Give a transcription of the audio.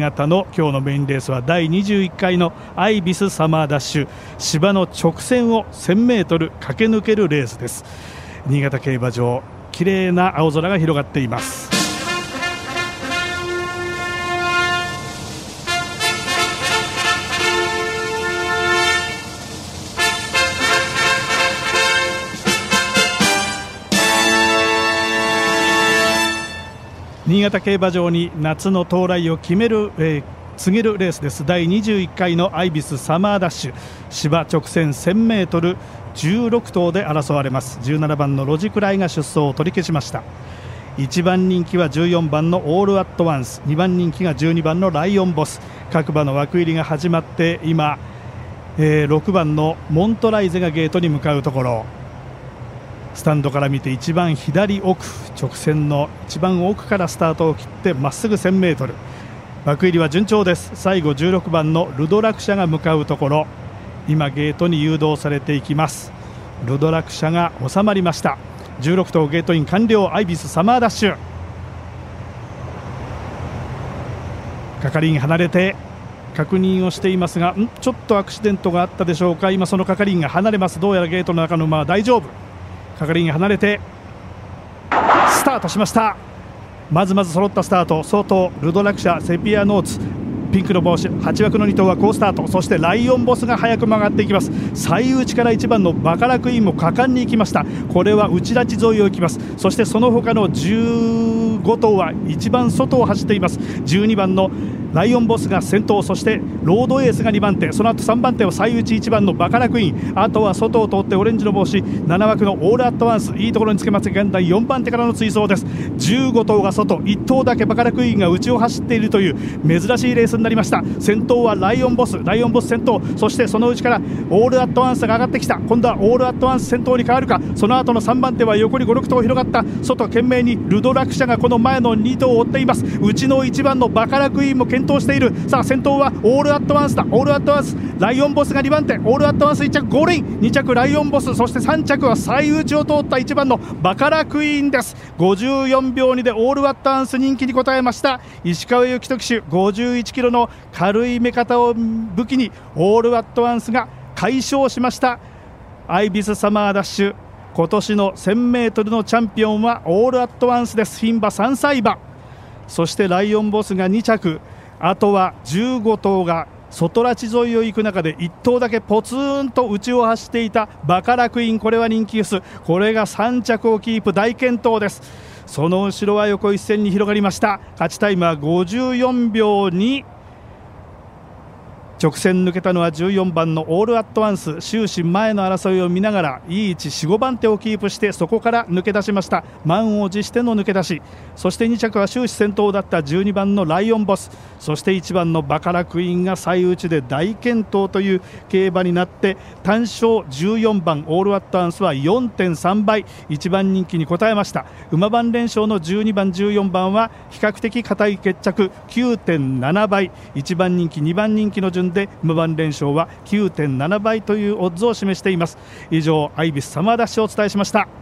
型の今日のメインレースは第21回のアイビスサマーダッシュ。芝の直線を 1000m 駆け抜けるレースです。新潟競馬場綺麗な青空が広がっています。新潟競馬場に夏の到来を決める、えー、告げるレースです。第21回のアイビスサマーダッシュ。芝直線 1000m 16頭で争われます。17番のロジクライが出走を取り消しました。1番人気は14番のオールアットワンス。2番人気が12番のライオンボス。各馬の枠入りが始まって今、えー、6番のモントライゼがゲートに向かうところ。スタンドから見て一番左奥直線の一番奥からスタートを切ってまっすぐ 1000m 枠入りは順調です。最後16番のルドラク社が向かうところ。今ゲートに誘導されていきます。ルドラク社が収まりました。16頭ゲートイン完了。アイビスサマーダッシュ。係員離れて確認をしていますがん？ちょっとアクシデントがあったでしょうか？今その係員が離れます。どうやらゲートの中の馬は大丈夫。係員離れてスタートしました。まずまず揃ったスタート。相当ルドラクシャセピアノーツピンクの帽子8枠の2頭は好スタート。そしてライオンボスが早く曲がっていきます。最内から1番のバカラクイーンも果敢に行きました。これは内立ち沿いを行きます。そしてその他の15頭は一番外を走っています。12番のライオンボスが先頭そしてロードエースが2番手。その後3番手は最内1番のバカラクイーン。あとは外を通ってオレンジの帽子。7枠のオールアットワンス。いいところにつけます。現在4番手からの追走です。15頭が外。1頭だけバカラクイーンが内を走っているという珍しいレースになりました。先頭はライオンボス。ライオンボス先頭。そしてその内からオールアットワンスが上がってきた。今度はオールアットワンス先頭に変わるか。その後の3番手は横に56頭広がった。外懸命にルドラク社がこの前の2頭を追っています。内の1番のバカラクイーンも検討している。さあ先頭はオールアットワンスだ。オールアットワンスライオンボスが2番手。オールアットワンス1着ゴールイン2着ライオンボス。そして3着は最内を通った1番のバカラクイーンです。54秒2でオールアットワンス人気に応えました。石川祐希と騎手51キロの軽い目方を武器にオールアットワンスが快勝しました。アイビスサマーダッシュ。今年の 1000m のチャンピオンはオールアットワンスです。牝馬3歳馬。そしてライオンボスが2着。あとは15頭が外拉致沿いを行く中で1頭だけポツンと内を走っていたバカラクイーンこれは人気薄これが3着をキープ大健闘です。その後ろは横一線に広がりました。勝ちタイムは54秒2直線抜けたのは14番のオールアットワンス終始前の争いを見ながらいい位置45番手をキープしてそこから抜け出しました。満を持しての抜け出し。そして2着は終始先頭だった12番のライオンボス。そして1番のバカラクイーンが最内で大健闘という競馬になって単勝14番オールアットワンスは4.3倍。1番人気に応えました。馬番連勝の12番14番は比較的硬い決着。9.7倍。1番人気2番人気の順で無番連勝は9.7倍というオッズを示しています。以上アイビスサマーダッシュをお伝えしました。